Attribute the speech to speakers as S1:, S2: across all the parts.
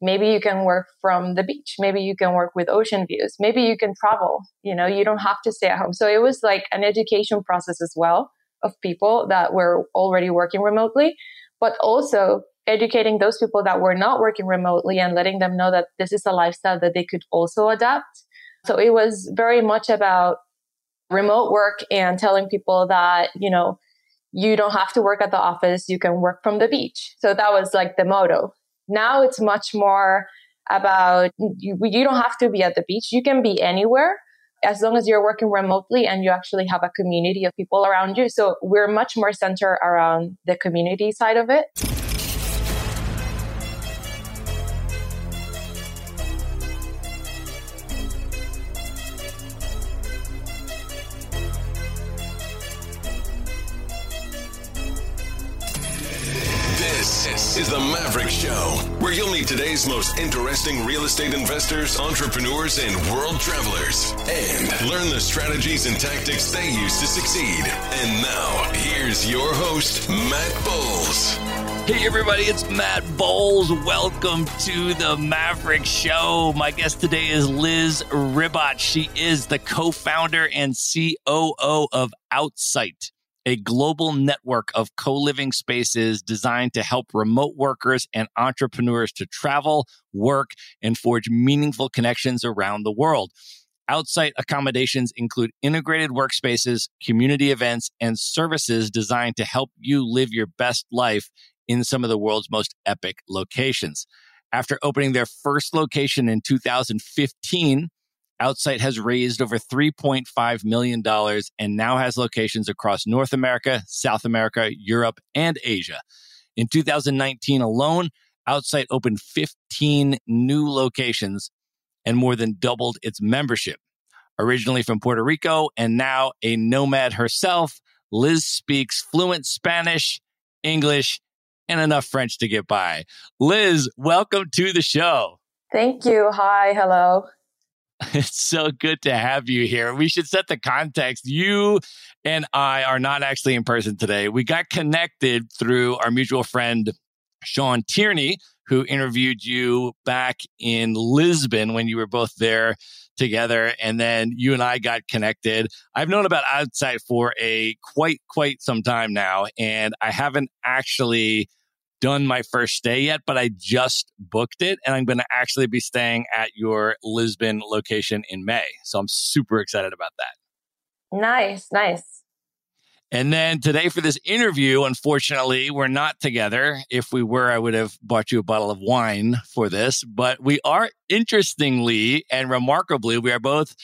S1: maybe you can work from the beach. Maybe you can work with ocean views. Maybe you can travel. You know, you don't have to stay at home. So it was like an education process as well of people that were already working remotely, but also educating those people that were not working remotely and letting them know that this is a lifestyle that they could also adapt. So it was very much about remote work and telling people that, you know, you don't have to work at the office. You can work from the beach. So that was like the motto. Now it's much more about you, you don't have to be at the beach. You can be anywhere as long as you're working remotely and you actually have a community of people around you. So we're much more centered around the community side of it.
S2: Is the Maverick Show, where you'll meet today's most interesting real estate investors, entrepreneurs, and world travelers, and learn the strategies and tactics they use to succeed. And now, here's your host, Matt Bowles.
S3: Hey, everybody, it's Matt Bowles. Welcome to the Maverick Show. My guest today is Liz Ribot. She is the co founder and COO of Outsite a global network of co living spaces designed to help remote workers and entrepreneurs to travel, work, and forge meaningful connections around the world. Outsite accommodations include integrated workspaces, community events, and services designed to help you live your best life in some of the world's most epic locations. After opening their first location in 2015, Outsite has raised over $3.5 million and now has locations across North America, South America, Europe, and Asia. In 2019 alone, Outsite opened 15 new locations and more than doubled its membership. Originally from Puerto Rico and now a nomad herself, Liz speaks fluent Spanish, English, and enough French to get by. Liz, welcome to the show.
S1: Thank you. Hi. Hello.
S3: It's so good to have you here. We should set the context. You and I are not actually in person today. We got connected through our mutual friend, Sean Tierney, who interviewed you back in Lisbon when you were both there together. And then you and I got connected. I've known about Outsite for a quite, quite some time now. And I haven't actually done my first stay yet, but I just booked it and I'm going to actually be staying at your Lisbon location in May. So I'm super excited about that.
S1: Nice, nice.
S3: And then today for this interview, unfortunately, we're not together. If we were, I would have bought you a bottle of wine for this, but we are interestingly and remarkably, we are both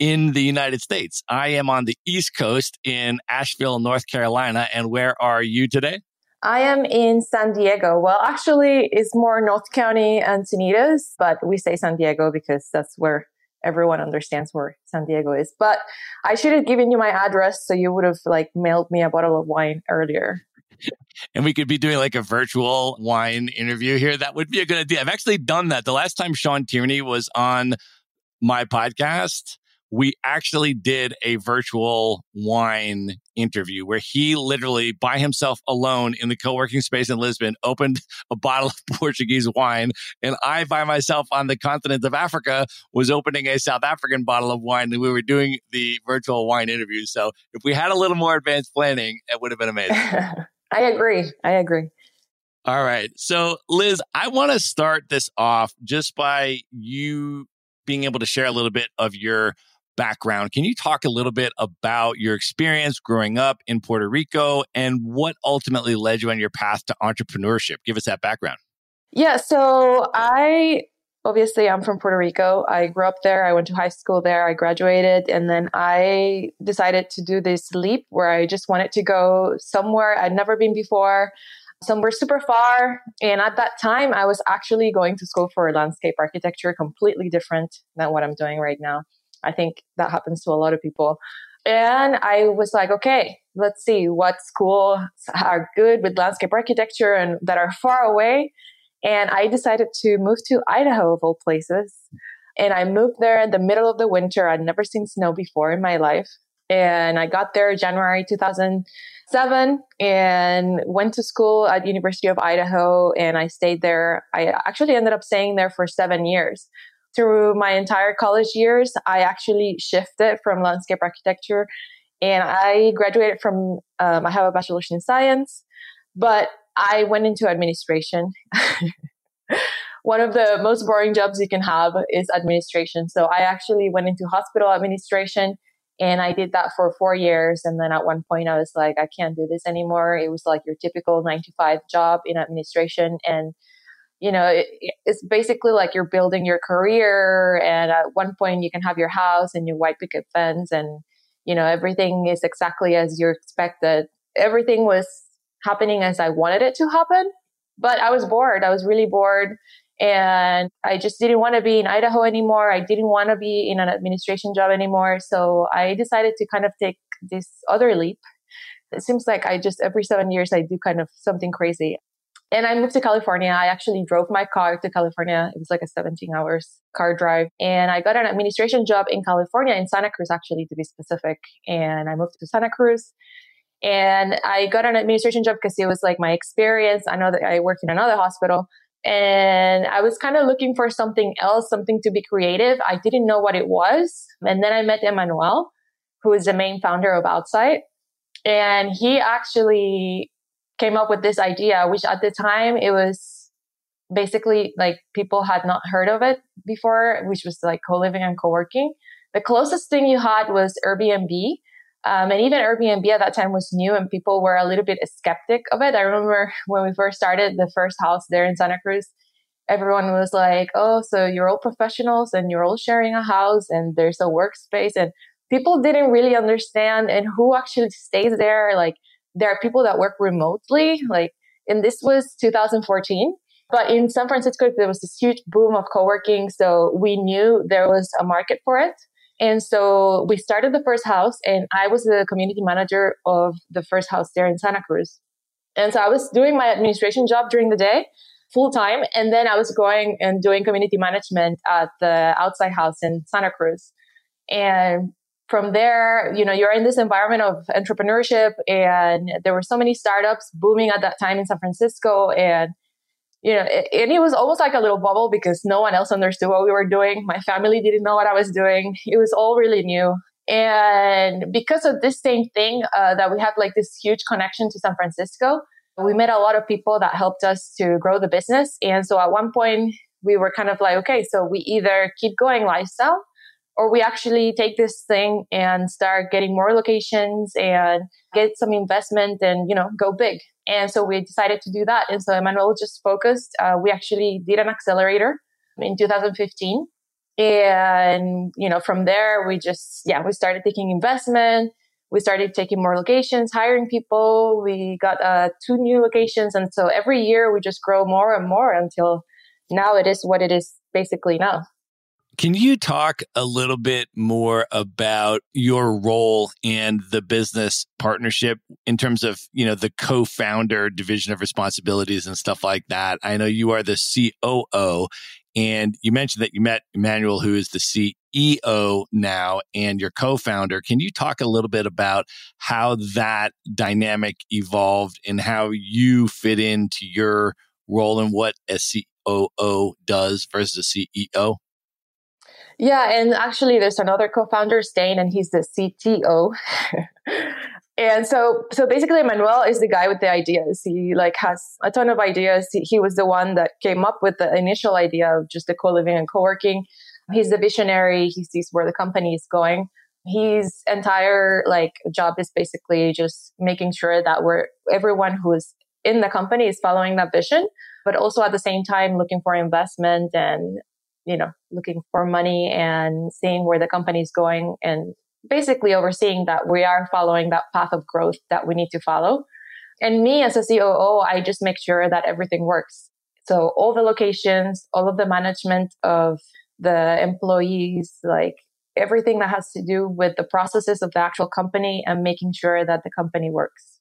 S3: in the United States. I am on the East Coast in Asheville, North Carolina. And where are you today?
S1: I am in San Diego. Well, actually, it's more North County and Encinitas, but we say San Diego because that's where everyone understands where San Diego is. But I should have given you my address so you would have like mailed me a bottle of wine earlier.
S3: and we could be doing like a virtual wine interview here. That would be a good idea. I've actually done that. The last time Sean Tierney was on my podcast, we actually did a virtual wine interview where he literally by himself alone in the co-working space in Lisbon opened a bottle of Portuguese wine and I by myself on the continent of Africa was opening a South African bottle of wine and we were doing the virtual wine interview so if we had a little more advanced planning it would have been amazing
S1: I agree. I agree.
S3: All right. So, Liz, I want to start this off just by you being able to share a little bit of your background. Can you talk a little bit about your experience growing up in Puerto Rico and what ultimately led you on your path to entrepreneurship? Give us that background.
S1: Yeah. So, I obviously I'm from Puerto Rico. I grew up there. I went to high school there. I graduated and then I decided to do this leap where I just wanted to go somewhere I'd never been before, somewhere super far. And at that time I was actually going to school for landscape architecture, completely different than what I'm doing right now. I think that happens to a lot of people. And I was like, okay, let's see what schools are good with landscape architecture and that are far away and I decided to move to Idaho, of all places. And I moved there in the middle of the winter. I'd never seen snow before in my life. And I got there January 2007 and went to school at University of Idaho. And I stayed there. I actually ended up staying there for seven years. Through my entire college years, I actually shifted from landscape architecture and I graduated from, um, I have a bachelor's in science, but I went into administration. One of the most boring jobs you can have is administration. So I actually went into hospital administration and I did that for four years. And then at one point I was like, I can't do this anymore. It was like your typical nine to five job in administration. And, you know, it, it's basically like you're building your career. And at one point you can have your house and your white picket fence and, you know, everything is exactly as you expected. Everything was happening as I wanted it to happen. But I was bored. I was really bored. And I just didn't want to be in Idaho anymore. I didn't want to be in an administration job anymore. So I decided to kind of take this other leap. It seems like I just, every seven years, I do kind of something crazy. And I moved to California. I actually drove my car to California. It was like a 17 hours car drive. And I got an administration job in California, in Santa Cruz, actually, to be specific. And I moved to Santa Cruz. And I got an administration job because it was like my experience. I know that I worked in another hospital and I was kind of looking for something else, something to be creative. I didn't know what it was. And then I met Emmanuel, who is the main founder of Outsite. And he actually came up with this idea, which at the time it was basically like people had not heard of it before, which was like co-living and co-working. The closest thing you had was Airbnb um, and even Airbnb at that time was new and people were a little bit skeptic of it. I remember when we first started the first house there in Santa Cruz, everyone was like, oh, so you're all professionals and you're all sharing a house and there's a workspace. And people didn't really understand and who actually stays there. Like there are people that work remotely. Like, and this was 2014. But in San Francisco, there was this huge boom of co-working. So we knew there was a market for it. And so we started the first house, and I was the community manager of the first house there in Santa Cruz. And so I was doing my administration job during the day full time. And then I was going and doing community management at the Outsite house in Santa Cruz. And from there, you know, you're in this environment of entrepreneurship and there were so many startups booming at that time in San Francisco. And you know, it, and it was almost like a little bubble because no one else understood what we were doing. My family didn't know what I was doing. It was all really new. And because of this same thing, uh, that we had like this huge connection to San Francisco, we met a lot of people that helped us to grow the business. And so at one point, we were kind of like, okay, so we either keep going lifestyle or we actually take this thing and start getting more locations and get some investment and, you know, go big. And so we decided to do that. And so Emmanuel just focused. Uh, we actually did an accelerator in 2015. And, you know, from there, we just, yeah, we started taking investment. We started taking more locations, hiring people. We got uh, two new locations. And so every year we just grow more and more until now it is what it is basically now.
S3: Can you talk a little bit more about your role in the business partnership in terms of, you know, the co-founder division of responsibilities and stuff like that? I know you are the COO and you mentioned that you met Emmanuel, who is the CEO now and your co-founder. Can you talk a little bit about how that dynamic evolved and how you fit into your role and what a COO does versus a CEO?
S1: Yeah, and actually, there's another co-founder, Stain, and he's the CTO. and so so basically Manuel is the guy with the ideas. He like has a ton of ideas. He, he was the one that came up with the initial idea of just the co-living and co-working. He's the visionary. He sees where the company is going. His entire like job is basically just making sure that we're everyone who is in the company is following that vision, but also at the same time looking for investment and you know looking for money and seeing where the company is going and basically overseeing that we are following that path of growth that we need to follow. And me as a COO, I just make sure that everything works. So all the locations, all of the management of the employees, like everything that has to do with the processes of the actual company and making sure that the company works.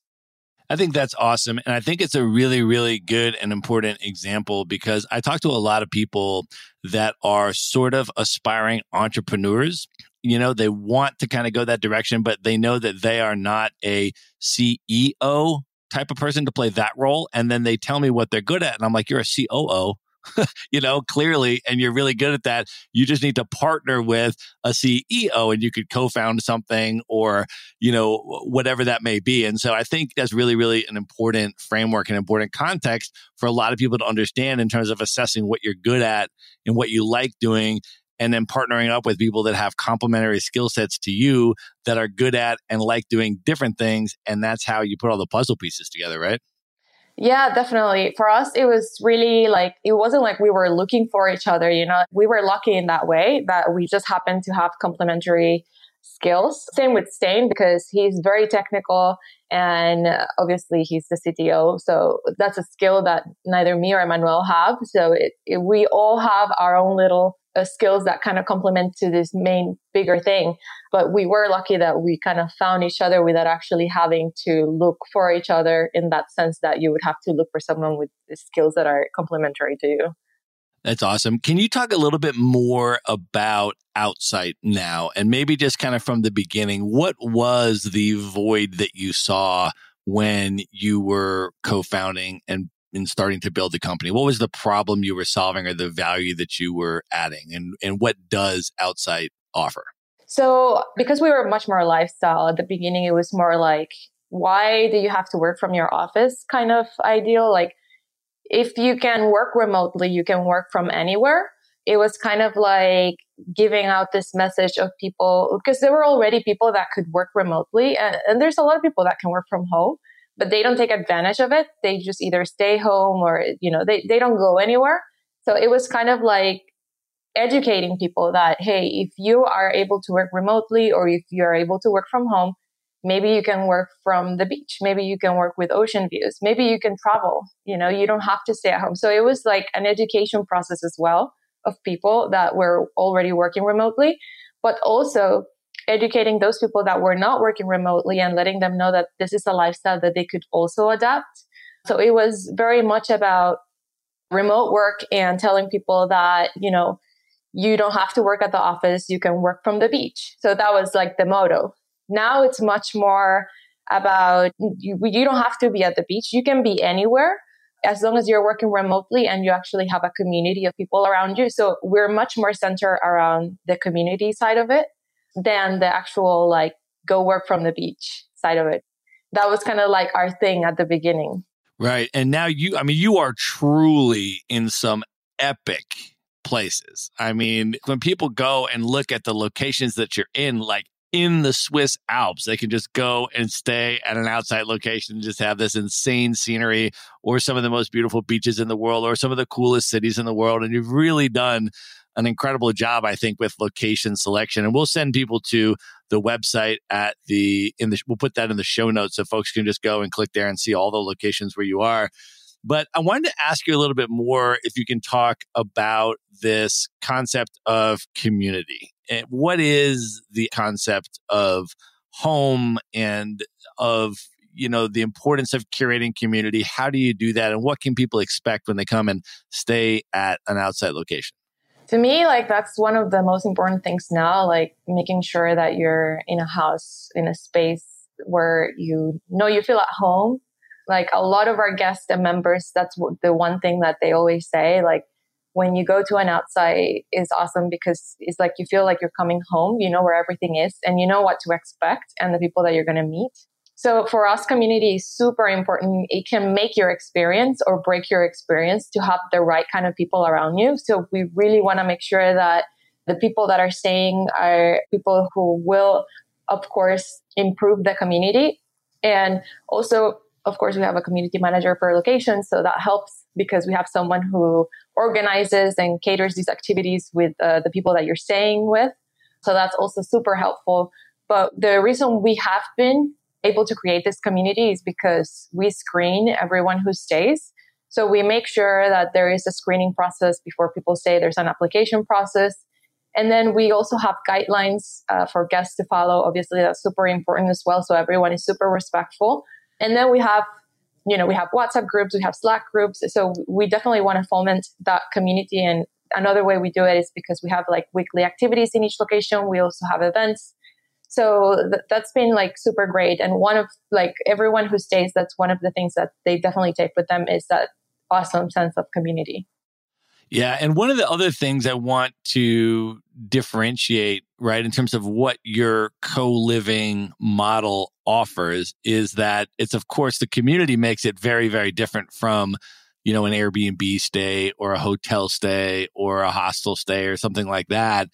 S3: I think that's awesome. And I think it's a really, really good and important example because I talk to a lot of people that are sort of aspiring entrepreneurs you know, they want to kind of go that direction, but they know that they are not a CEO type of person to play that role. And then they tell me what they're good at. And I'm like, you're a COO. you know, clearly, and you're really good at that. You just need to partner with a CEO and you could co found something or, you know, whatever that may be. And so I think that's really, really an important framework and important context for a lot of people to understand in terms of assessing what you're good at and what you like doing and then partnering up with people that have complementary skill sets to you that are good at and like doing different things. And that's how you put all the puzzle pieces together, right?
S1: Yeah, definitely. For us, it was really like, it wasn't like we were looking for each other, you know, we were lucky in that way that we just happened to have complementary skills. Same with Stain because he's very technical and uh, obviously he's the CTO. So that's a skill that neither me or Emmanuel have. So it, it, we all have our own little uh, skills that kind of complement to this main bigger thing. But we were lucky that we kind of found each other without actually having to look for each other in that sense that you would have to look for someone with the skills that are complementary to you.
S3: That's awesome. Can you talk a little bit more about Outsite now and maybe just kind of from the beginning? What was the void that you saw when you were co founding and in starting to build the company? What was the problem you were solving or the value that you were adding? And, and what does Outsite offer?
S1: So, because we were much more lifestyle at the beginning, it was more like, why do you have to work from your office kind of ideal? Like, if you can work remotely, you can work from anywhere. It was kind of like giving out this message of people because there were already people that could work remotely, and, and there's a lot of people that can work from home but they don't take advantage of it. They just either stay home or, you know, they, they don't go anywhere. So it was kind of like educating people that, hey, if you are able to work remotely or if you're able to work from home, maybe you can work from the beach. Maybe you can work with ocean views. Maybe you can travel. You know, you don't have to stay at home. So it was like an education process as well of people that were already working remotely, but also educating those people that were not working remotely and letting them know that this is a lifestyle that they could also adapt. So it was very much about remote work and telling people that, you know, you don't have to work at the office, you can work from the beach. So that was like the motto. Now it's much more about you, you don't have to be at the beach, you can be anywhere as long as you're working remotely and you actually have a community of people around you. So we're much more centered around the community side of it than the actual like go work from the beach side of it. That was kind of like our thing at the beginning.
S3: Right. And now you, I mean, you are truly in some epic places. I mean, when people go and look at the locations that you're in, like in the Swiss Alps, they can just go and stay at an Outsite location and just have this insane scenery or some of the most beautiful beaches in the world or some of the coolest cities in the world. And you've really done an incredible job, I think, with location selection. And we'll send people to the website at the in the we'll put that in the show notes so folks can just go and click there and see all the locations where you are. But I wanted to ask you a little bit more if you can talk about this concept of community. And what is the concept of home and of you know the importance of curating community how do you do that and what can people expect when they come and stay at an Outsite location
S1: to me like that's one of the most important things now like making sure that you're in a house in a space where you know you feel at home. Like a lot of our guests and members that's the one thing that they always say like when you go to an Outsite is awesome because it's like you feel like you're coming home you know where everything is and you know what to expect and the people that you're going to meet So for us, community is super important. It can make your experience or break your experience to have the right kind of people around you. So we really want to make sure that the people that are staying are people who will, of course, improve the community. And also, of course, we have a community manager per location. So that helps because we have someone who organizes and caters these activities with uh, the people that you're staying with. So that's also super helpful. But the reason we have been able to create this community is because we screen everyone who stays. So we make sure that there is a screening process before people stay. There's an application process. And then we also have guidelines uh, for guests to follow. Obviously, that's super important as well. So everyone is super respectful. And then we have, you know, we have WhatsApp groups, we have Slack groups. So we definitely want to foment that community. And another way we do it is because we have like weekly activities in each location. We also have events. So th- that's been like super great. And one of like everyone who stays, that's one of the things that they definitely take with them is that awesome sense of community.
S3: Yeah. And one of the other things I want to differentiate, right, in terms of what your co living model offers is that it's, of course, the community makes it very, very different from, you know, an Airbnb stay or a hotel stay or a hostel stay or something like that.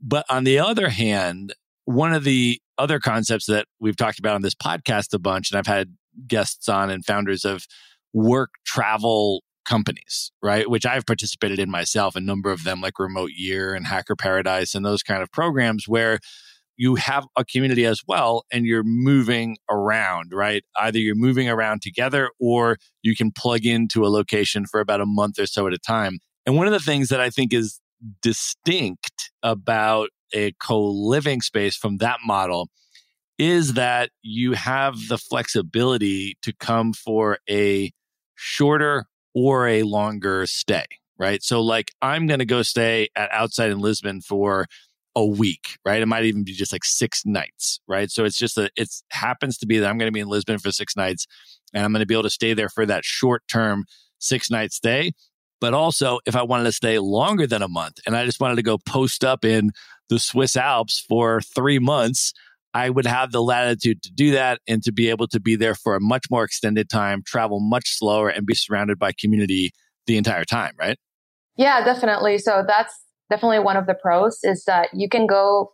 S3: But on the other hand, one of the other concepts that we've talked about on this podcast a bunch, and I've had guests on and founders of work travel companies, right? Which I've participated in myself, a number of them like Remote Year and Hacker Paradise and those kind of programs where you have a community as well and you're moving around, right? Either you're moving around together or you can plug into a location for about a month or so at a time. And one of the things that I think is distinct about a co living space from that model is that you have the flexibility to come for a shorter or a longer stay, right? So, like, I'm going to go stay at Outsite in Lisbon for a week, right? It might even be just like six nights, right? So it's just that it happens to be that I'm going to be in Lisbon for six nights and I'm going to be able to stay there for that short term six night stay. But also, if I wanted to stay longer than a month and I just wanted to go post up in the Swiss Alps for three months, I would have the latitude to do that and to be able to be there for a much more extended time, travel much slower, and be surrounded by community the entire time, right?
S1: Yeah, definitely. So that's definitely one of the pros is that you can go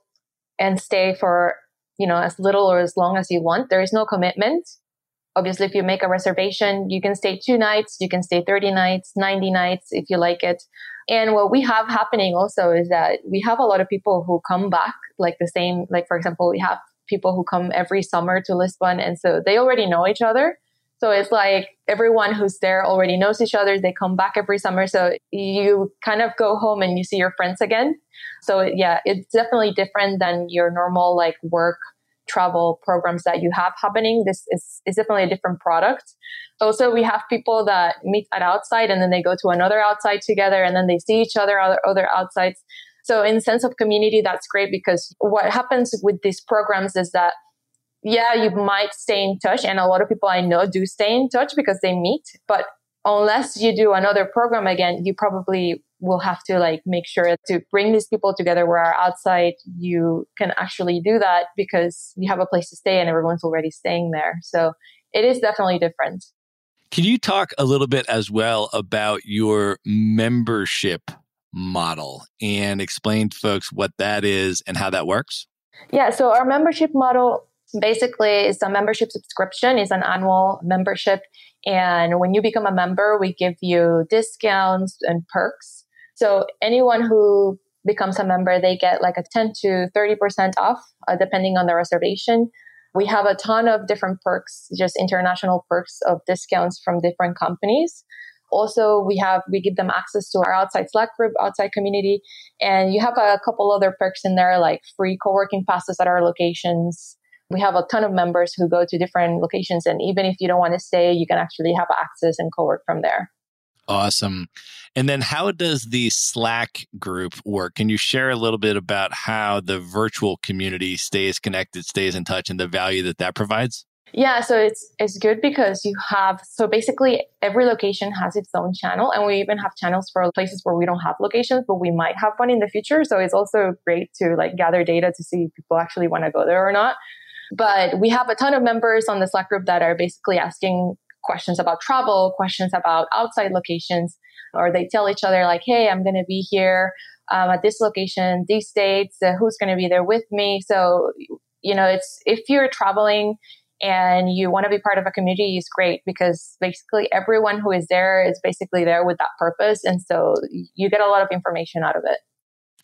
S1: and stay for, you know, as little or as long as you want. There is no commitment. Obviously, if you make a reservation, you can stay two nights, you can stay 30 nights, 90 nights if you like it. And what we have happening also is that we have a lot of people who come back, like the same, like for example, we have people who come every summer to Lisbon. And so they already know each other. So it's like everyone who's there already knows each other. They come back every summer. So you kind of go home and you see your friends again. So yeah, it's definitely different than your normal like work travel programs that you have happening. This is, is definitely a different product. Also, we have people that meet at Outsite and then they go to another Outsite together and then they see each other other, other Outsites. So in sense of community, that's great because what happens with these programs is that yeah, you might stay in touch. And a lot of people I know do stay in touch because they meet. But unless you do another program again, you probably will have to like make sure to bring these people together where Outsite you can actually do that because you have a place to stay and everyone's already staying there. So it is definitely different.
S3: Can you talk a little bit as well about your membership model and explain to folks what that is and how that works?
S1: Yeah, so our membership model basically is a membership subscription, is an annual membership. And when you become a member, we give you discounts and perks. So anyone who becomes a member, they get like a 10 to 30% off, uh, depending on the reservation. We have a ton of different perks, just international perks of discounts from different companies. Also, we have, we give them access to our Outsite Slack group, Outsite community, and you have a couple other perks in there like free co-working passes at our locations. We have a ton of members who go to different locations, and even if you don't want to stay, you can actually have access and co-work from there.
S3: Awesome. And then how does the Slack group work? Can you share a little bit about how the virtual community stays connected, stays in touch, and the value that that provides?
S1: Yeah, so it's it's good because you have so basically every location has its own channel and we even have channels for places where we don't have locations but we might have one in the future. So it's also great to like gather data to see if people actually want to go there or not. But we have a ton of members on the Slack group that are basically asking questions about travel, questions about Outsite locations, or they tell each other like, "Hey, I'm going to be here um, at this location, these dates. Uh, who's going to be there with me?" So, you know, it's if you're traveling and you want to be part of a community is great because basically everyone who is there is basically there with that purpose, and so you get a lot of information out of it.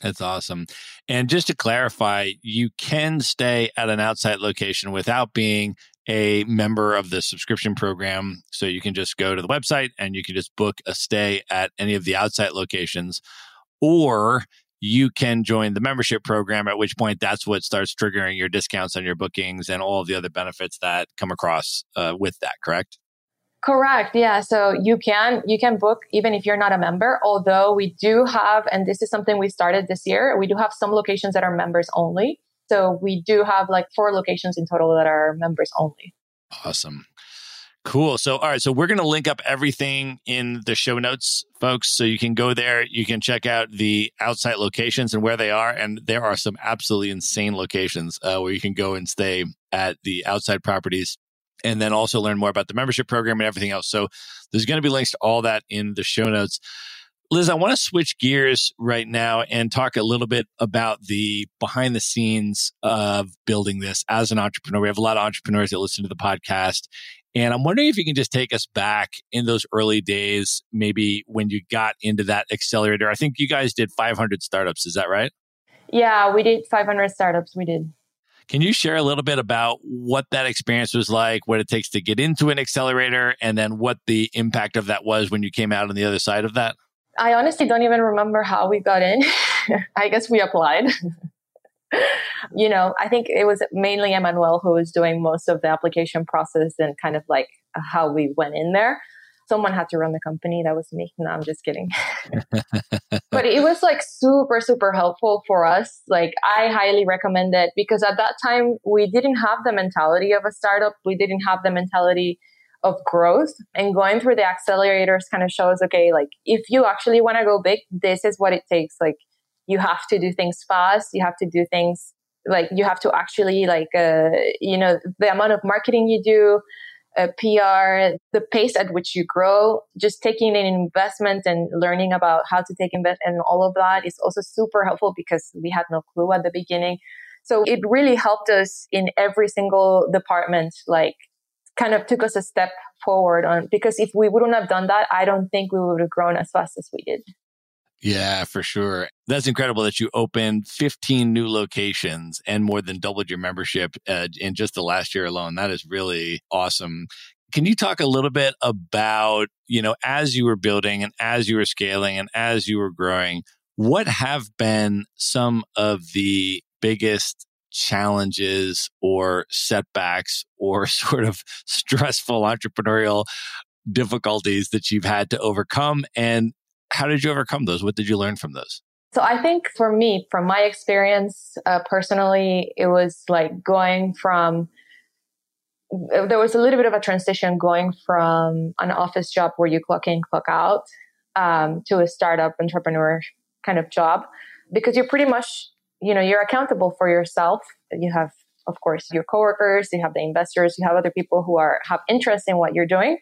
S3: That's awesome. And just to clarify, you can stay at an Outsite location without being a member of the subscription program. So you can just go to the website and you can just book a stay at any of the Outsite locations. Or you can join the membership program, at which point that's what starts triggering your discounts on your bookings and all of the other benefits that come across uh, with that, correct?
S1: Correct. Yeah. So you can you can book even if you're not a member. Although we do have, and this is something we started this year, we do have some locations that are members only. So we do have like four locations in total that are members only.
S3: Awesome. Cool. So, all right. So, we're going to link up everything in the show notes, folks. So, you can go there. You can check out the Outsite locations and where they are. And there are some absolutely insane locations uh, where you can go and stay at the Outsite properties and then also learn more about the membership program and everything else. So, there's going to be links to all that in the show notes. Liz, I want to switch gears right now and talk a little bit about the behind the scenes of building this as an entrepreneur. We have a lot of entrepreneurs that listen to the podcast. And I'm wondering if you can just take us back in those early days, maybe when you got into that accelerator. I think you guys did 500 startups. Is that right?
S1: Yeah, we did 500 startups. We did.
S3: Can you share a little bit about what that experience was like, what it takes to get into an accelerator, and then what the impact of that was when you came out on the other side of that?
S1: I honestly don't even remember how we got in. I guess we applied. you know, I think it was mainly Emmanuel who was doing most of the application process and kind of like how we went in there. Someone had to run the company. That was me. No, I'm just kidding. but it was like super, super helpful for us. Like, I highly recommend it because at that time we didn't have the mentality of a startup. We didn't have the mentality of growth. And going through the accelerators kind of shows okay like if you actually want to go big this is what it takes. Like you have to do things fast. You have to do things like you have to actually like uh, you know the amount of marketing you do uh, pr the pace at which you grow just taking an investment and learning about how to take invest and all of that is also super helpful because we had no clue at the beginning. So it really helped us in every single department like kind of took us a step forward on because if we wouldn't have done that, I don't think we would have grown as fast as we did.
S3: Yeah, for sure. That's incredible that you opened 15 new locations and more than doubled your membership uh, in just the last year alone. That is really awesome. Can you talk a little bit about, you know, as you were building and as you were scaling and as you were growing, what have been some of the biggest challenges or setbacks or sort of stressful entrepreneurial difficulties that you've had to overcome and how did you overcome those? What did you learn from those?
S1: So i think for me from my experience uh, personally it was like going from there was a little bit of a transition going from an office job where you clock in clock out um, to a startup entrepreneur kind of job because you're pretty much you know you're accountable for yourself. You have of course your coworkers you have the investors you have other people who are have interest in what you're doing.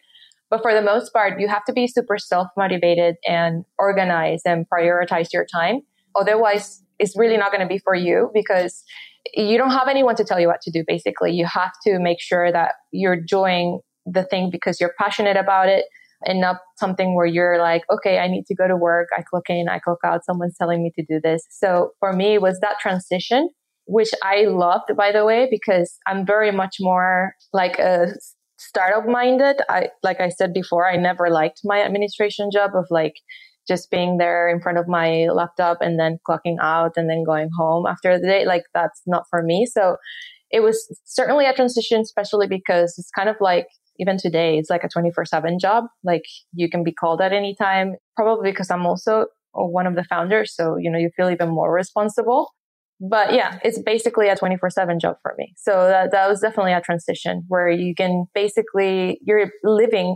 S1: But for the most part you have to be super self motivated and organize and prioritize your time. Otherwise it's really not going to be for you because you don't have anyone to tell you what to do basically. You have to make sure that you're doing the thing because you're passionate about it and not something where you're like, okay, I need to go to work. I clock in, I clock out. Someone's telling me to do this. So for me, it was that transition, which I loved, by the way, because I'm very much more like a startup minded. I, like I said before, I never liked my administration job of like, just being there in front of my laptop and then clocking out and then going home after the day like that's not for me so it was certainly a transition especially because it's kind of like even today, it's like a 24 7 job. Like you can be called at any time, probably because I'm also one of the founders. So, you know, you feel even more responsible. But yeah, it's basically a 24 7 job for me. So that, that was definitely a transition where you can basically, you're living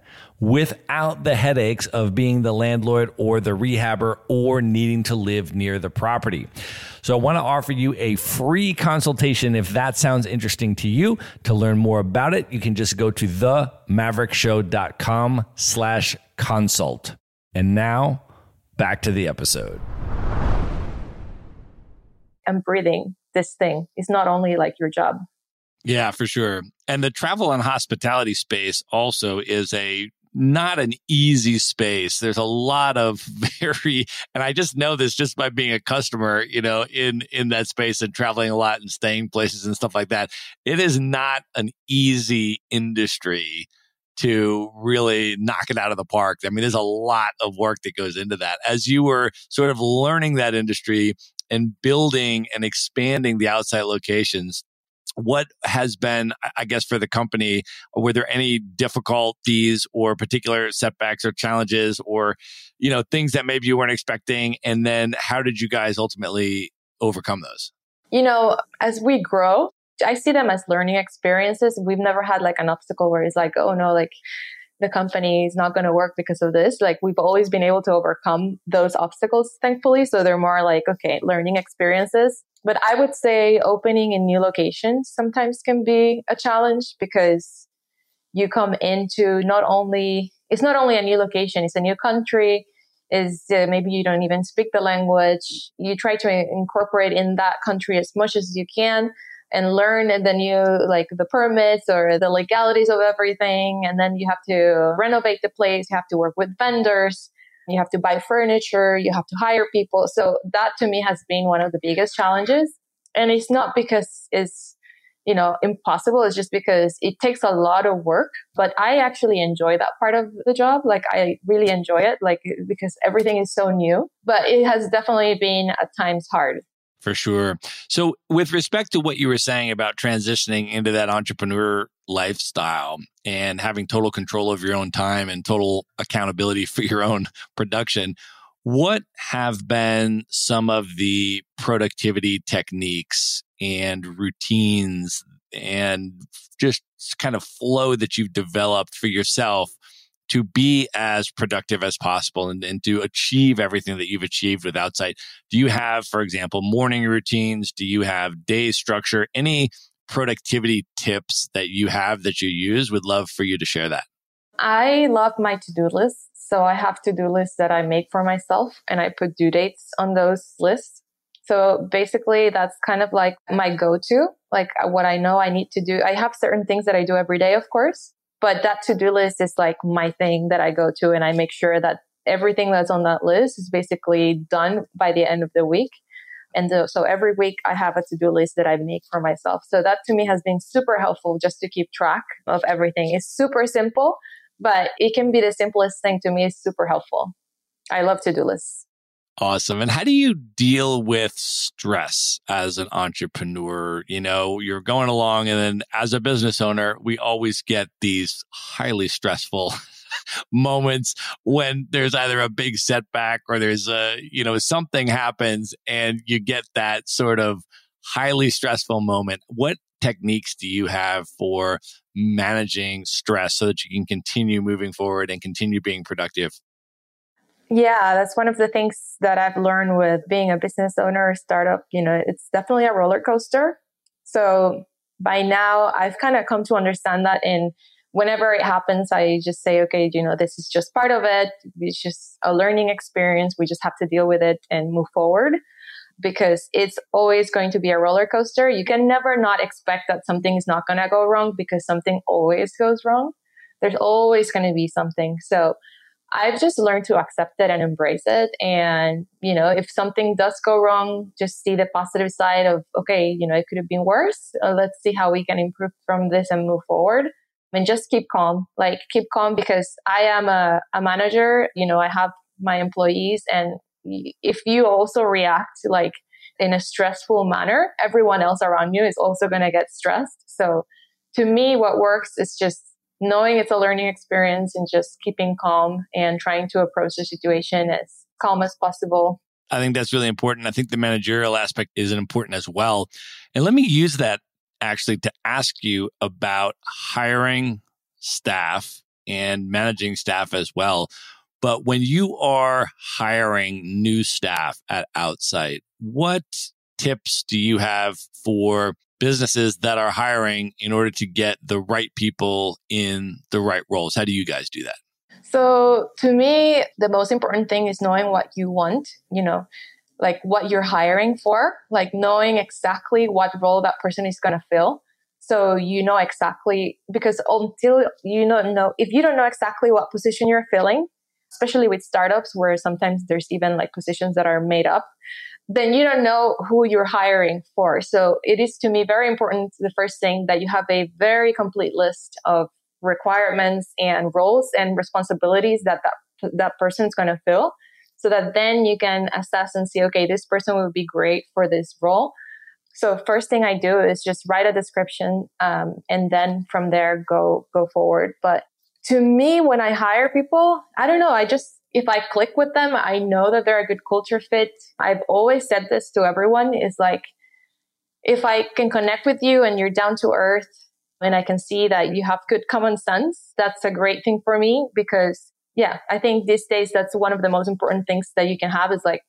S3: without the headaches of being the landlord or the rehabber or needing to live near the property. So I want to offer you a free consultation if that sounds interesting to you. To learn more about it, you can just go to themaverickshow.com slash consult. And now back to the episode.
S1: I'm breathing this thing. It's not only like your job.
S3: Yeah, for sure. And the travel and hospitality space also is a not an easy space. There's a lot of very, and I just know this just by being a customer, you know, in, in that space and traveling a lot and staying places and stuff like that. It is not an easy industry to really knock it out of the park. I mean, there's a lot of work that goes into that. As you were sort of learning that industry and building and expanding the Outsite locations, what has been, I guess, for the company? Were there any difficulties or particular setbacks or challenges or, you know, things that maybe you weren't expecting? And then how did you guys ultimately overcome those?
S1: You know, as we grow, I see them as learning experiences. We've never had like an obstacle where it's like, oh no, like the company is not going to work because of this. Like we've always been able to overcome those obstacles, thankfully. So they're more like, okay, learning experiences. But I would say opening in new locations sometimes can be a challenge because you come into not only, it's not only a new location, it's a new country is uh, maybe you don't even speak the language. You try to incorporate in that country as much as you can and learn the new, like the permits or the legalities of everything. And then you have to renovate the place. You have to work with vendors. You have to buy furniture. You have to hire people. So that to me has been one of the biggest challenges. And it's not because it's, you know, impossible. It's just because it takes a lot of work, but I actually enjoy that part of the job. Like I really enjoy it, like because everything is so new, but it has definitely been at times hard
S3: for sure. So, with respect to what you were saying about transitioning into that entrepreneur lifestyle and having total control of your own time and total accountability for your own production, what have been some of the productivity techniques and routines and just kind of flow that you've developed for yourself to be as productive as possible and, and to achieve everything that you've achieved with Outsite. Do you have, for example, morning routines? Do you have day structure? Any productivity tips that you have that you use? Would love for you to share that.
S1: I love my to do list. So I have to do lists that I make for myself and I put due dates on those lists. So basically that's kind of like my go to, like what I know I need to do. I have certain things that I do every day, of course, but that to do list is like my thing that I go to and I make sure that everything that's on that list is basically done by the end of the week. And so every week I have a to do list that I make for myself. So that to me has been super helpful just to keep track of everything. It's super simple, but it can be the simplest thing to me. It's super helpful. I love to do lists.
S3: Awesome. And how do you deal with stress as an entrepreneur? You know, you're going along and then as a business owner, we always get these highly stressful moments when there's either a big setback or there's a, you know, something happens and you get that sort of highly stressful moment. What techniques do you have for managing stress so that you can continue moving forward and continue being productive?
S1: Yeah, that's one of the things that I've learned with being a business owner or startup. You know, it's definitely a roller coaster. So by now, I've kind of come to understand that. And whenever it happens, I just say, okay, you know, this is just part of it. It's just a learning experience. We just have to deal with it and move forward because it's always going to be a roller coaster. You can never not expect that something is not going to go wrong because something always goes wrong. There's always going to be something. So I've just learned to accept it and embrace it. And, you know, if something does go wrong, just see the positive side of, okay, you know, it could have been worse. Uh, let's see how we can improve from this and move forward. And just keep calm, like keep calm because I am a, a manager. You know, I have my employees and if you also react like in a stressful manner, everyone else around you is also going to get stressed. So to me, what works is just knowing it's a learning experience and just keeping calm and trying to approach the situation as calm as possible.
S3: I think that's really important. I think the managerial aspect is important as well. And let me use that actually to ask you about hiring staff and managing staff as well. But when you are hiring new staff at Outsite, what tips do you have for businesses that are hiring in order to get the right people in the right roles? How do you guys do that?
S1: So, to me, the most important thing is knowing what you want, you know, like what you're hiring for, like knowing exactly what role that person is going to fill. So you know exactly because until you don't know if you don't know exactly what position you're filling, especially with startups where sometimes there's even like positions that are made up, then you don't know who you're hiring for. So it is to me very important, the first thing, that you have a very complete list of requirements and roles and responsibilities that that, that person is going to fill so that then you can assess and see, okay, this person would be great for this role. So first thing I do is just write a description, um, and then from there go go forward. But to me, when I hire people, I don't know. I just if I click with them, I know that they're a good culture fit. I've always said this to everyone is like, if I can connect with you and you're down to earth and I can see that you have good common sense, that's a great thing for me because yeah, I think these days that's one of the most important things that you can have is like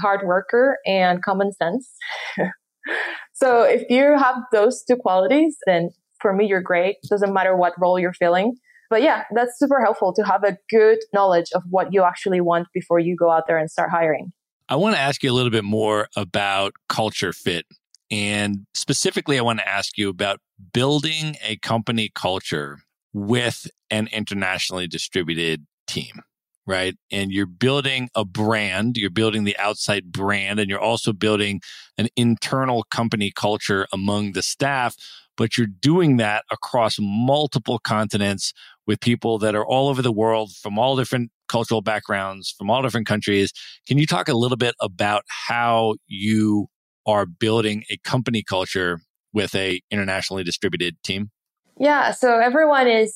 S1: hard worker and common sense. so if you have those two qualities, then for me, you're great. Doesn't matter what role you're filling. But yeah, that's super helpful to have a good knowledge of what you actually want before you go out there and start hiring.
S3: I want to ask you a little bit more about culture fit. And specifically, I want to ask you about building a company culture with an internationally distributed team, right? And you're building a brand, you're building the Outsite brand, and you're also building an internal company culture among the staff but you're doing that across multiple continents with people that are all over the world from all different cultural backgrounds, from all different countries. Can you talk a little bit about how you are building a company culture with a internationally distributed team?
S1: Yeah, so everyone is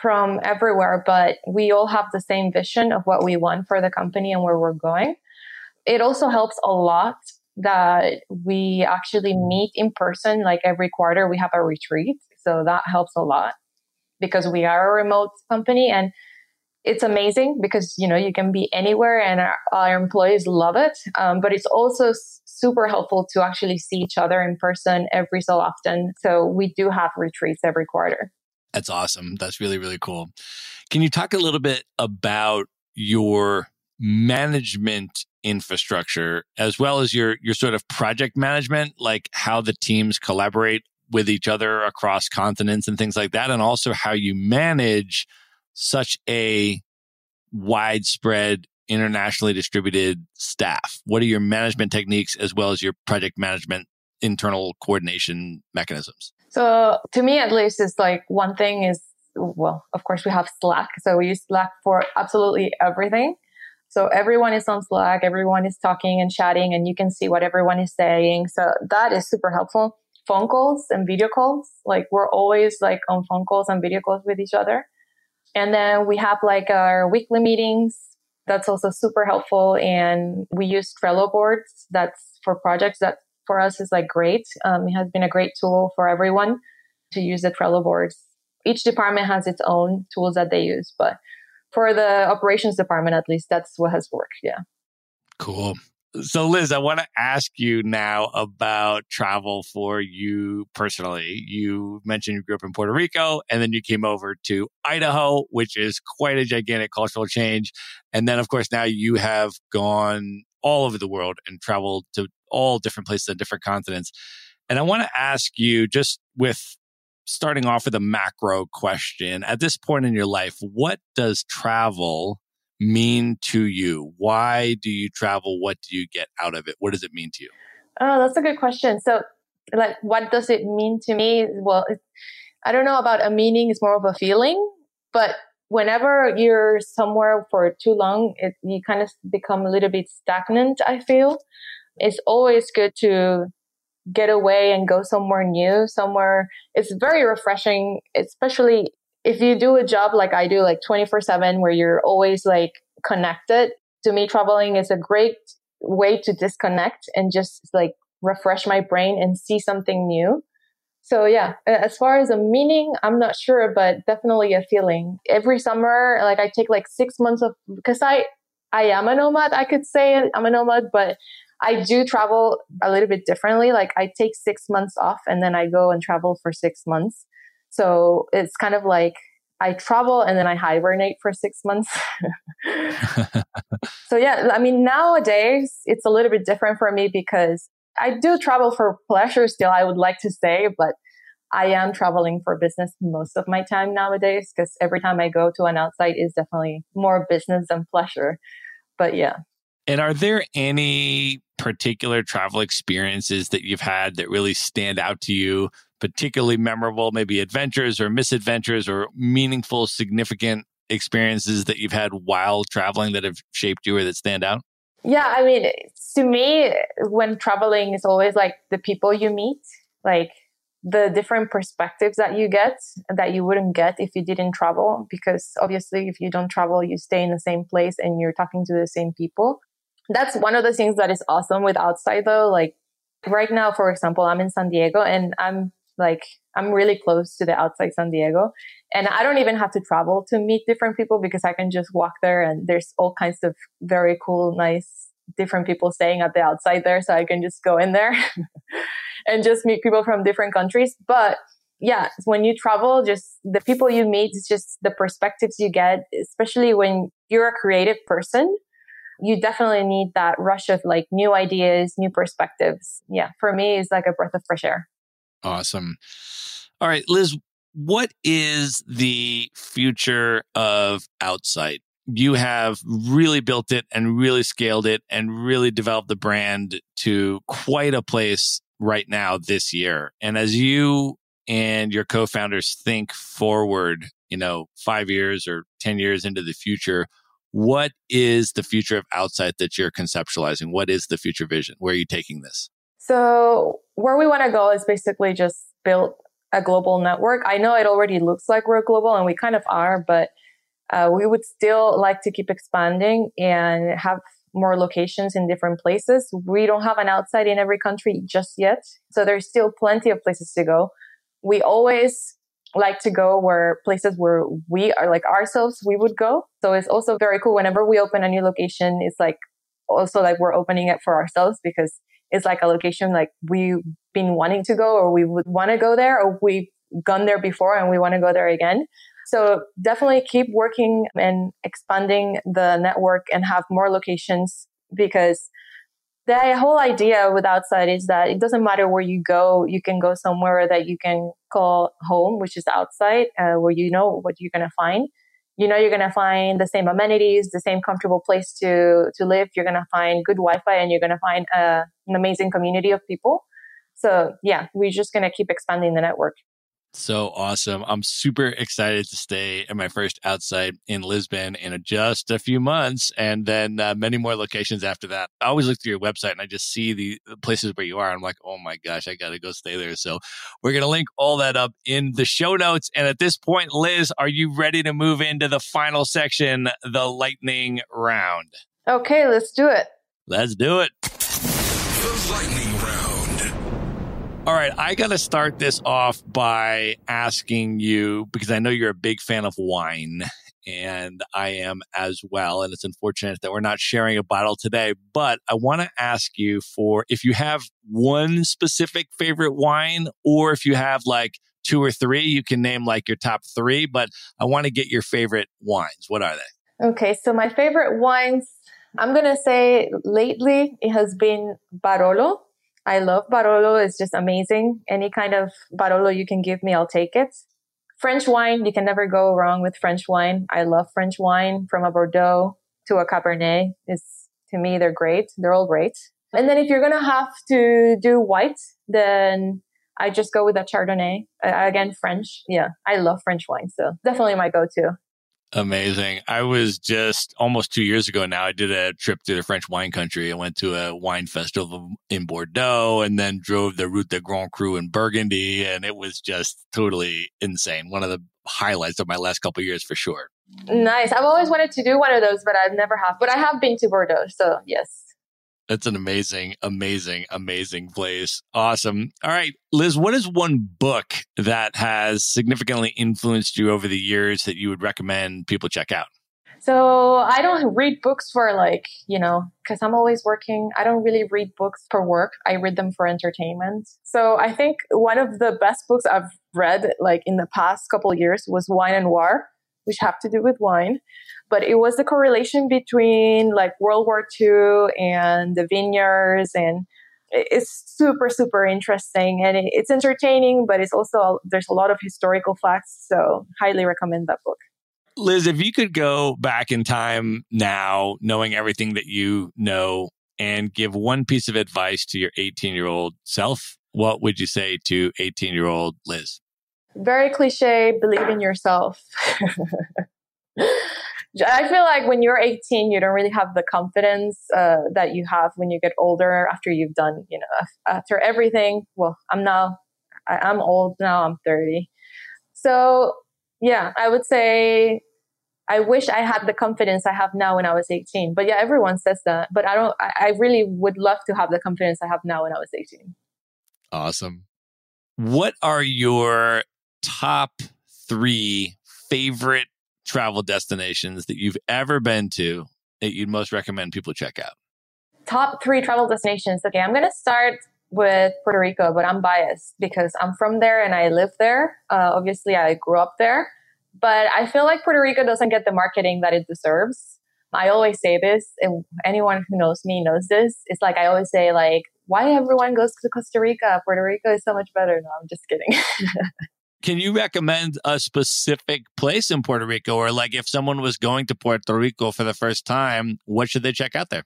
S1: from everywhere, but we all have the same vision of what we want for the company and where we're going. It also helps a lot that we actually meet in person like every quarter we have a retreat so that helps a lot because we are a remote company. And it's amazing because you know you can be anywhere and our, our employees love it. Um, but it's also s- super helpful to actually see each other in person every so often. So we do have retreats every quarter.
S3: That's awesome. That's really really cool. Can you talk a little bit about your management infrastructure as well as your your sort of project management like how the teams collaborate with each other across continents and things like that and also how you manage such a widespread internationally distributed staff what are your management techniques as well as your project management internal coordination mechanisms
S1: so to me at least it's like one thing is well of course we have slack so we use slack for absolutely everything so everyone is on Slack, everyone is talking and chatting, and you can see what everyone is saying. So that is super helpful. Phone calls and video calls, like we're always like on phone calls and video calls with each other. And then we have like our weekly meetings. That's also super helpful. And we use Trello boards. That's for projects that for us is like great. Um, it has been a great tool for everyone to use the Trello boards. Each department has its own tools that they use, but for the operations department, at least, that's what has worked. Yeah.
S3: Cool. So, Liz, I want to ask you now about travel for you personally. You mentioned you grew up in Puerto Rico and then you came over to Idaho, which is quite a gigantic cultural change. And then, of course, now you have gone all over the world and traveled to all different places and different continents. And I want to ask you, just with starting off with a macro question. At this point in your life, what does travel mean to you? Why do you travel? What do you get out of it? What does it mean to you?
S1: Oh, that's a good question. So, like, what does it mean to me? Well, I don't know about a meaning. It's more of a feeling. But whenever you're somewhere for too long, it, you kind of become a little bit stagnant. I feel it's always good to get away and go somewhere new, somewhere. It's very refreshing, especially if you do a job like I do, like 24 seven, where you're always like connected. To me, traveling is a great way to disconnect and just like refresh my brain and see something new. So yeah, as far as a meaning, I'm not sure, but definitely a feeling. Every summer, like I take like six months of, because I, I am a nomad, I could say I'm a nomad, but I do travel a little bit differently. Like I take six months off and then I go and travel for six months. So it's kind of like I travel and then I hibernate for six months. so yeah, I mean, nowadays it's a little bit different for me because I do travel for pleasure still, I would like to say, but I am traveling for business most of my time nowadays because every time I go to an Outsite is definitely more business than pleasure. But yeah.
S3: And are there any particular travel experiences that you've had that really stand out to you, particularly memorable, maybe adventures or misadventures or meaningful, significant experiences that you've had while traveling that have shaped you or that stand out?
S1: Yeah, I mean, to me, when traveling is always like the people you meet, like the different perspectives that you get that you wouldn't get if you didn't travel. Because obviously, if you don't travel, you stay in the same place and you're talking to the same people. That's one of the things that is awesome with Outsite though. Like right now, for example, I'm in San Diego and I'm like, I'm really close to the Outsite San Diego and I don't even have to travel to meet different people because I can just walk there and there's all kinds of very cool, nice, different people staying at the Outsite there. So I can just go in there and just meet people from different countries. But yeah, when you travel, just the people you meet, it's just the perspectives you get, especially when you're a creative person. You definitely need that rush of like new ideas, new perspectives. Yeah, for me, it's like a breath of fresh air.
S3: Awesome. All right, Liz, what is the future of Outsite? You have really built it and really scaled it and really developed the brand to quite a place right now this year. And as you and your co-founders think forward, you know, five years or 10 years into the future, what is the future of Outsite that you're conceptualizing? What is the future vision? Where are you taking this?
S1: So where we want to go is basically just build a global network. I know it already looks like we're global and we kind of are, but uh, we would still like to keep expanding and have more locations in different places. We don't have an Outsite in every country just yet. So there's still plenty of places to go. We always like to go where places where we are like ourselves, we would go. So it's also very cool whenever we open a new location. It's like also like we're opening it for ourselves because it's like a location like we've been wanting to go or we would want to go there or we've gone there before and we want to go there again. So definitely keep working and expanding the network and have more locations because the whole idea with Outsite is that it doesn't matter where you go, you can go somewhere that you can call home, which is Outsite, uh, where you know what you're going to find you know you're going to find the same amenities the same comfortable place to to live. You're going to find good wi-fi and you're going to find uh, an amazing community of people. So yeah we're just going to keep expanding the network
S3: so awesome. I'm super excited to stay at my first Outsite in Lisbon in just a few months and then uh, many more locations after that. I always look through your website and I just see the places where you are. I'm like, oh my gosh, I got to go stay there. So we're going to link all that up in the show notes. And at this point, Liz, are you ready to move into the final section, the lightning round?
S1: Okay, let's do it.
S3: Let's do it. The lightning all right, I got to start this off by asking you because I know you're a big fan of wine and I am as well. And it's unfortunate that we're not sharing a bottle today, but I want to ask you for if you have one specific favorite wine or if you have like two or three, you can name like your top three, but I want to get your favorite wines. What are they?
S1: Okay, so my favorite wines, I'm going to say lately it has been Barolo I love Barolo. It's just amazing. Any kind of Barolo you can give me, I'll take it. French wine, you can never go wrong with French wine. I love French wine from a Bordeaux. to a Cabernet is to me, they're great. They're all great. And then if you're going to have to do white, then I just go with a Chardonnay. Again, French. Yeah, I love French wine. So definitely my go to.
S3: Amazing. I was just almost two years ago now. I did a trip to the French wine country. I went to a wine festival in Bordeaux and then drove the Route des Grands Crus in Burgundy. And it was just totally insane. One of the highlights of my last couple years for sure.
S1: Nice. I've always wanted to do one of those, but I've never have. But I have been to Bordeaux. So yes.
S3: That's an amazing, amazing, amazing place. Awesome. All right, Liz, what is one book that has significantly influenced you over the years that you would recommend people check out?
S1: So I don't read books for like, you know, because I'm always working. I don't really read books for work. I read them for entertainment. So I think one of the best books I've read like in the past couple years was Wine and War, which have to do with wine but it was the correlation between like World War II and the vineyards and it's super super interesting and it's entertaining but it's also there's a lot of historical facts so highly recommend that book.
S3: Liz if you could go back in time now knowing everything that you know and give one piece of advice to your 18 year old self what would you say to 18 year old liz?
S1: Very cliche believe in yourself I feel like when you're 18, you don't really have the confidence uh, that you have when you get older after you've done, you know, after everything. Well, I'm now, I, am old now, I'm 30. So, yeah, I would say I wish I had the confidence I have now when I was 18. But yeah, everyone says that. But I don't, I, I really would love to have the confidence I have now when I was 18.
S3: Awesome. What are your top three favorite travel destinations that you've ever been to that you'd most recommend people check out?
S1: Top three travel destinations. Okay, I'm going to start with Puerto Rico, but I'm biased because I'm from there and I live there. Uh, obviously, I grew up there, but I feel like Puerto Rico doesn't get the marketing that it deserves. I always say this, and anyone who knows me knows this. It's like I always say, like, why everyone goes to Costa Rica? Puerto Rico is so much better. No, I'm just kidding.
S3: Can you recommend a specific place in Puerto Rico, or like if someone was going to Puerto Rico for the first time, what should they check out there?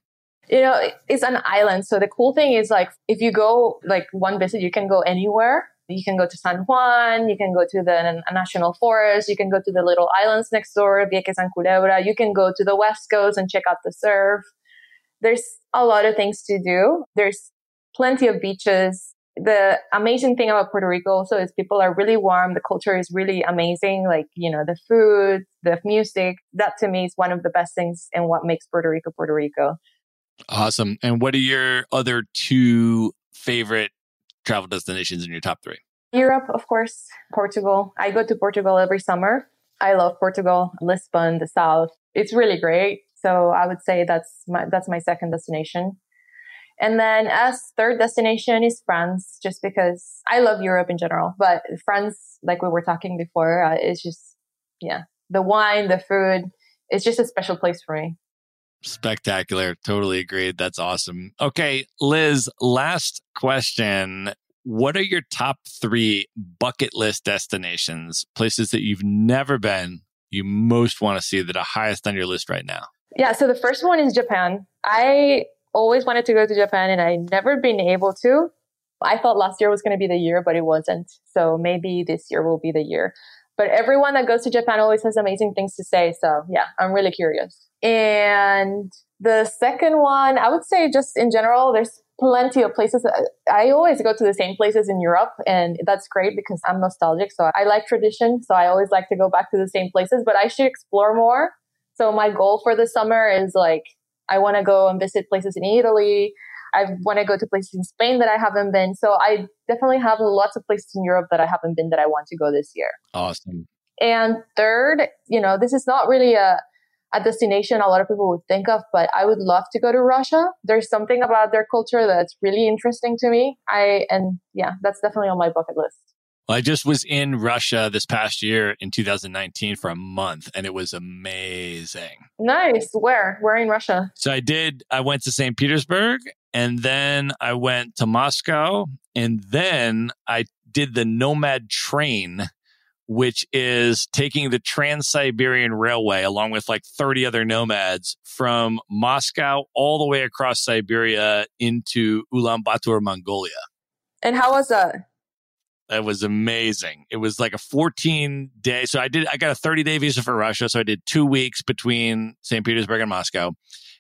S1: You know, it's an island. So the cool thing is like if you go like one visit, you can go anywhere. You can go to San Juan, you can go to the national forest, you can go to the little islands next door, Vieques and Culebra. You can go to the west coast and check out the surf. There's a lot of things to do. There's plenty of beaches the amazing thing about Puerto Rico also is people are really warm. The culture is really amazing. Like, you know, the food, the music, that to me is one of the best things and what makes Puerto Rico Puerto Rico.
S3: Awesome. And what are your other two favorite travel destinations in your top three?
S1: Europe, of course, Portugal. I go to Portugal every summer. I love Portugal, Lisbon, the south. It's really great. So I would say that's my that's my second destination. And then as third destination is France, just because I love Europe in general, but France, like we were talking before, uh, is just, yeah, the wine, the food, it's just a special place for me.
S3: Spectacular. Totally agreed. That's awesome. Okay, Liz, last question. What are your top three bucket list destinations, places that you've never been, you most want to see that are highest on your list right now?
S1: Yeah, so the first one is Japan. I always wanted to go to Japan and I never been able to. I thought last year was going to be the year, but it wasn't. So maybe this year will be the year. But everyone that goes to Japan always has amazing things to say. So yeah, I'm really curious. And the second one, I would say just in general, there's plenty of places. I always go to the same places in Europe and that's great because I'm nostalgic. So I like tradition. So I always like to go back to the same places, but I should explore more. So my goal for the summer is like I want to go and visit places in Italy. I want to go to places in Spain that I haven't been. So I definitely have lots of places in Europe that I haven't been that I want to go this year.
S3: Awesome.
S1: And third, you know, this is not really a, a destination a lot of people would think of, but I would love to go to Russia. There's something about their culture that's really interesting to me. I, and yeah, that's definitely on my bucket list.
S3: Well, I just was in Russia this past year in 2019 for a month and it was amazing.
S1: Nice. Where? Where in Russia?
S3: So I did, I went to St. Petersburg and then I went to Moscow and then I did the Nomad train, which is taking the Trans Siberian Railway along with like 30 other nomads from Moscow all the way across Siberia into Ulaanbaatar, Mongolia.
S1: And how was that?
S3: It was amazing. It was like a 14 day. So I did, I got a 30 day visa for Russia. So I did two weeks between St. Petersburg and Moscow.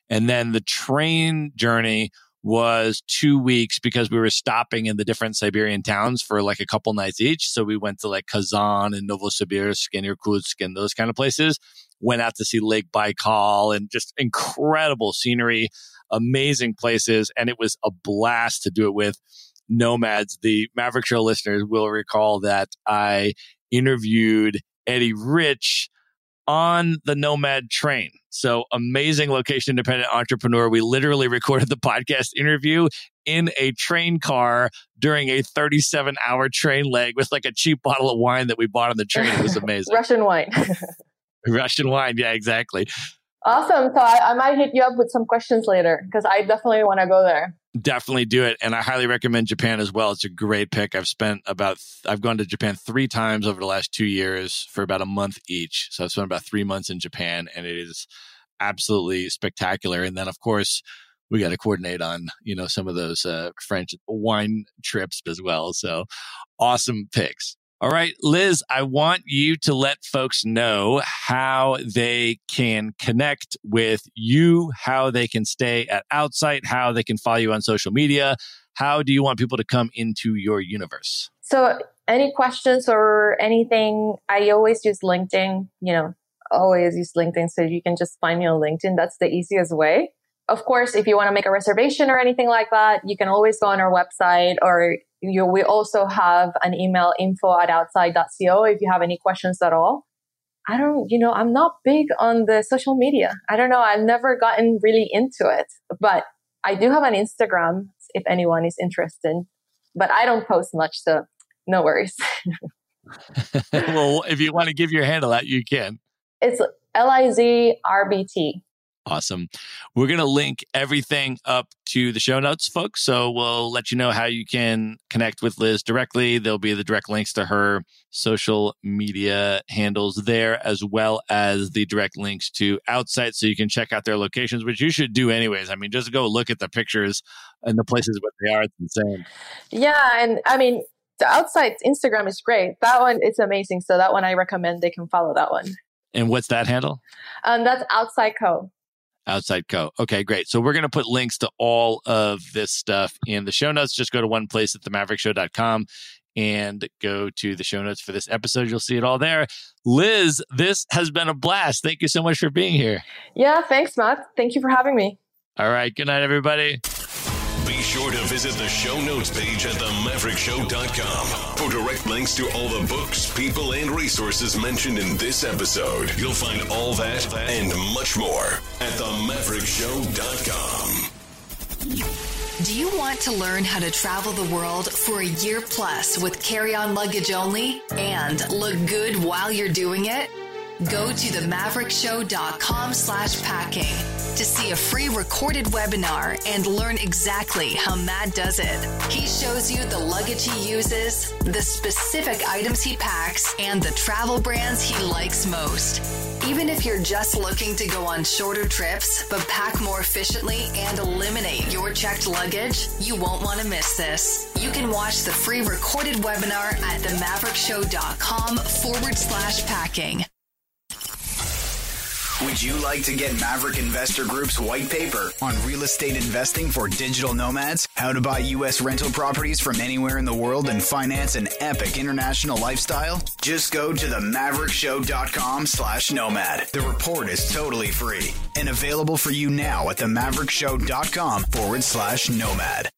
S3: And then the train journey was two weeks because we were stopping in the different Siberian towns for like a couple nights each. So we went to like Kazan and Novosibirsk and Irkutsk and those kind of places. Went out to see Lake Baikal and just incredible scenery, amazing places. And it was a blast to do it with nomads. The Maverick Show listeners will recall that I interviewed Eddie Rich on the Nomad train. So amazing location independent entrepreneur. We literally recorded the podcast interview in a train car during a 37 hour train leg with like a cheap bottle of wine that we bought on the train. It was amazing.
S1: Russian wine.
S3: Russian wine. Yeah, exactly.
S1: Awesome. So I, I might hit you up with some questions later because I definitely want to go there.
S3: Definitely do it and i highly recommend japan as well. It's a great pick. I've spent about i've gone to japan three times over the last two years for about a month each. So i've spent about three months in japan and it is absolutely spectacular. And then of course we got to coordinate on you know some of those uh, french wine trips as well. So awesome picks all right, Liz, I want you to let folks know how they can connect with you, how they can stay at Outsite, how they can follow you on social media. How do you want people to come into your universe?
S1: So, any questions or anything, I always use LinkedIn, you know, always use LinkedIn. So you can just find me on LinkedIn. That's the easiest way. Of course, if you want to make a reservation or anything like that, you can always go on our website or you, we also have an email info at outsite.co if you have any questions at all. I don't, you know, I'm not big on the social media. I don't know. I've never gotten really into it, but I do have an Instagram if anyone is interested, but I don't post much. So no worries.
S3: well, if you want to give your handle out, you can.
S1: It's L I Z R B T.
S3: Awesome. We're going to link everything up to the show notes, folks. So we'll let you know how you can connect with Liz directly. There'll be the direct links to her social media handles there, as well as the direct links to Outsite. So you can check out their locations, which you should do anyways. I mean, just go look at the pictures and the places where they are. It's insane.
S1: Yeah. And I mean, the Outsite Instagram is great. That one, it's amazing. So that one I recommend they can follow that one.
S3: And what's that handle?
S1: Um, that's Outsite Co.
S3: Outsite Co. Okay, great. So we're going to put links to all of this stuff in the show notes. Just go to one place at themaverickshow.com and go to the show notes for this episode. You'll see it all there. Liz, this has been a blast. Thank you so much for being here.
S1: Yeah, thanks, Matt. Thank you for having me.
S3: All right. Good night, everybody.
S2: Be sure to visit the show notes page at themaverickshow.com for direct links to all the books, people, and resources mentioned in this episode. You'll find all that and much more at themaverickshow.com.
S4: Do you want to learn how to travel the world for a year plus with carry on luggage only and look good while you're doing it? Go to themaverickshow.com slash packing to see a free recorded webinar and learn exactly how Matt does it. He shows you the luggage he uses, the specific items he packs, and the travel brands he likes most. Even if you're just looking to go on shorter trips but pack more efficiently and eliminate your checked luggage, you won't want to miss this. You can watch the free recorded webinar at themaverickshow.com forward slash packing.
S5: Would you like to get Maverick Investor Group's white paper on real estate investing for digital nomads? How to buy U.S. rental properties from anywhere in the world and finance an epic international lifestyle? Just go to themaverickshow.com slash nomad. The report is totally free and available for you now at themaverickshow.com forward slash nomad.